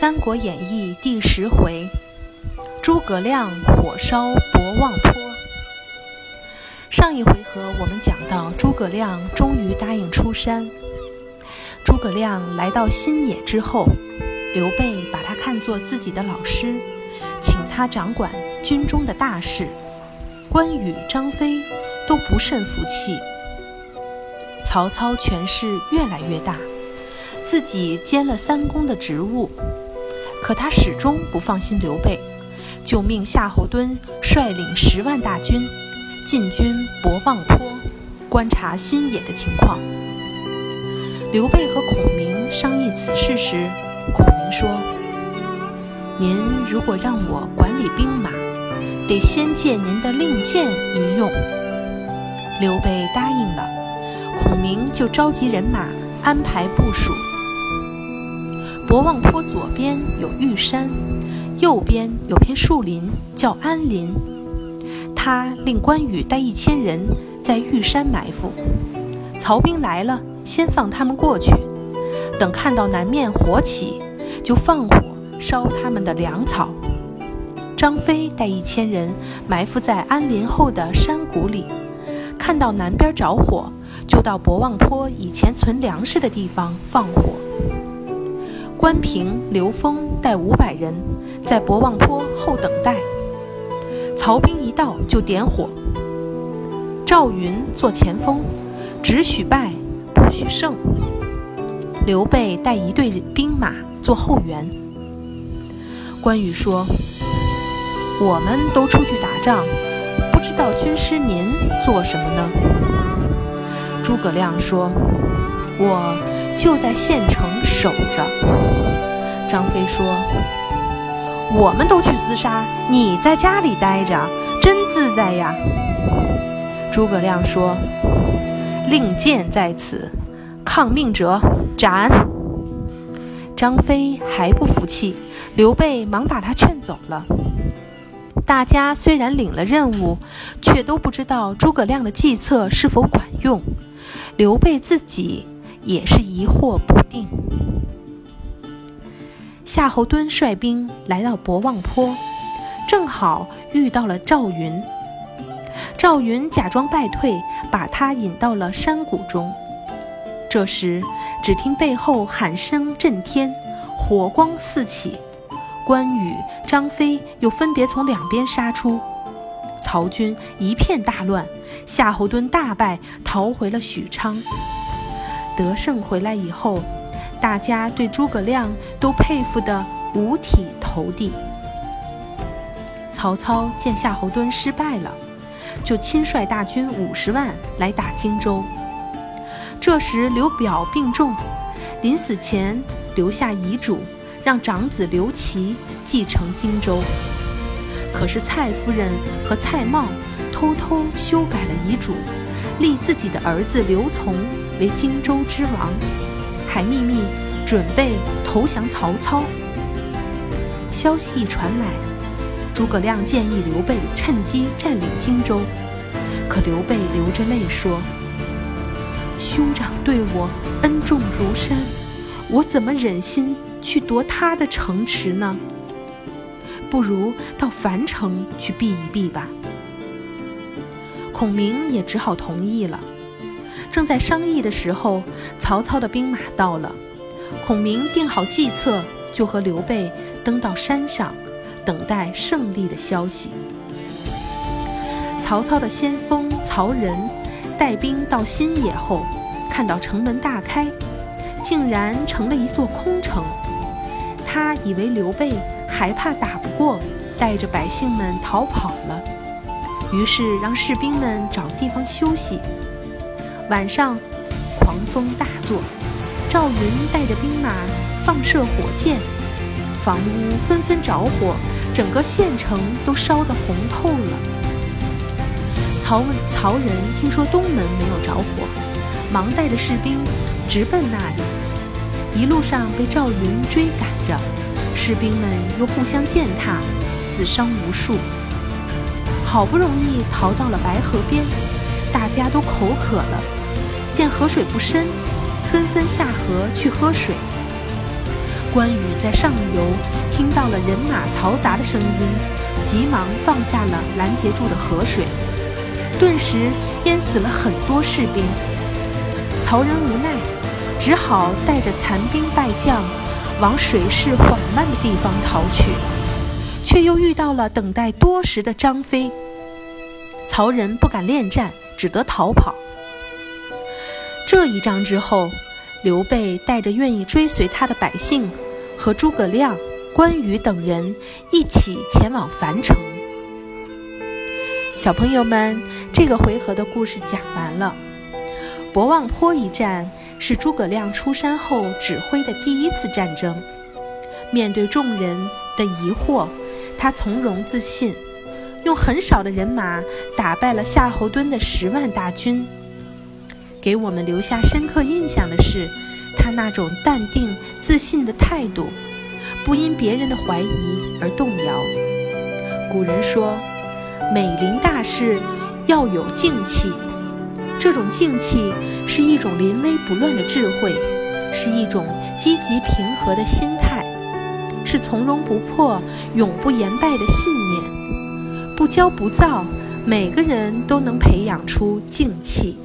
三国演义》第十回：诸葛亮火烧博望坡。上一回合我们讲到，诸葛亮终于答应出山。诸葛亮来到新野之后，刘备把他看作自己的老师，请他掌管军中的大事。关羽、张飞都不甚服气。曹操权势越来越大。自己兼了三公的职务，可他始终不放心刘备，就命夏侯惇率领十万大军进军博望坡，观察新野的情况。刘备和孔明商议此事时，孔明说：“您如果让我管理兵马，得先借您的令箭一用。”刘备答应了，孔明就召集人马安排部署。博望坡左边有玉山，右边有片树林，叫安林。他令关羽带一千人在玉山埋伏，曹兵来了，先放他们过去，等看到南面火起，就放火烧他们的粮草。张飞带一千人埋伏在安林后的山谷里，看到南边着火，就到博望坡以前存粮食的地方放火。关平、刘封带五百人，在博望坡后等待。曹兵一到就点火。赵云做前锋，只许败不许胜。刘备带一队兵马做后援。关羽说：“我们都出去打仗，不知道军师您做什么呢？”诸葛亮说：“我。”就在县城守着。张飞说：“我们都去厮杀，你在家里待着，真自在呀。”诸葛亮说：“令箭在此，抗命者斩。”张飞还不服气，刘备忙把他劝走了。大家虽然领了任务，却都不知道诸葛亮的计策是否管用。刘备自己。也是疑惑不定。夏侯惇率兵来到博望坡，正好遇到了赵云。赵云假装败退，把他引到了山谷中。这时，只听背后喊声震天，火光四起，关羽、张飞又分别从两边杀出，曹军一片大乱，夏侯惇大败，逃回了许昌。得胜回来以后，大家对诸葛亮都佩服得五体投地。曹操见夏侯惇失败了，就亲率大军五十万来打荆州。这时刘表病重，临死前留下遗嘱，让长子刘琦继承荆州。可是蔡夫人和蔡瑁偷偷修改了遗嘱，立自己的儿子刘琮。为荆州之王，还秘密准备投降曹操。消息一传来，诸葛亮建议刘备趁机占领荆州，可刘备流着泪说：“兄长对我恩重如山，我怎么忍心去夺他的城池呢？不如到樊城去避一避吧。”孔明也只好同意了。正在商议的时候，曹操的兵马到了。孔明定好计策，就和刘备登到山上，等待胜利的消息。曹操的先锋曹仁带兵到新野后，看到城门大开，竟然成了一座空城。他以为刘备害怕打不过，带着百姓们逃跑了，于是让士兵们找地方休息。晚上，狂风大作，赵云带着兵马放射火箭，房屋纷纷着火，整个县城都烧得红透了。曹曹仁听说东门没有着火，忙带着士兵直奔那里。一路上被赵云追赶着，士兵们又互相践踏，死伤无数。好不容易逃到了白河边，大家都口渴了。见河水不深，纷纷下河去喝水。关羽在上游听到了人马嘈杂的声音，急忙放下了拦截住的河水，顿时淹死了很多士兵。曹仁无奈，只好带着残兵败将往水势缓慢的地方逃去，却又遇到了等待多时的张飞。曹仁不敢恋战，只得逃跑。这一仗之后。刘备带着愿意追随他的百姓，和诸葛亮、关羽等人一起前往樊城。小朋友们，这个回合的故事讲完了。博望坡一战是诸葛亮出山后指挥的第一次战争。面对众人的疑惑，他从容自信，用很少的人马打败了夏侯惇的十万大军。给我们留下深刻印象的是，他那种淡定自信的态度，不因别人的怀疑而动摇。古人说：“美临大事要有静气。”这种静气是一种临危不乱的智慧，是一种积极平和的心态，是从容不迫、永不言败的信念。不骄不躁，每个人都能培养出静气。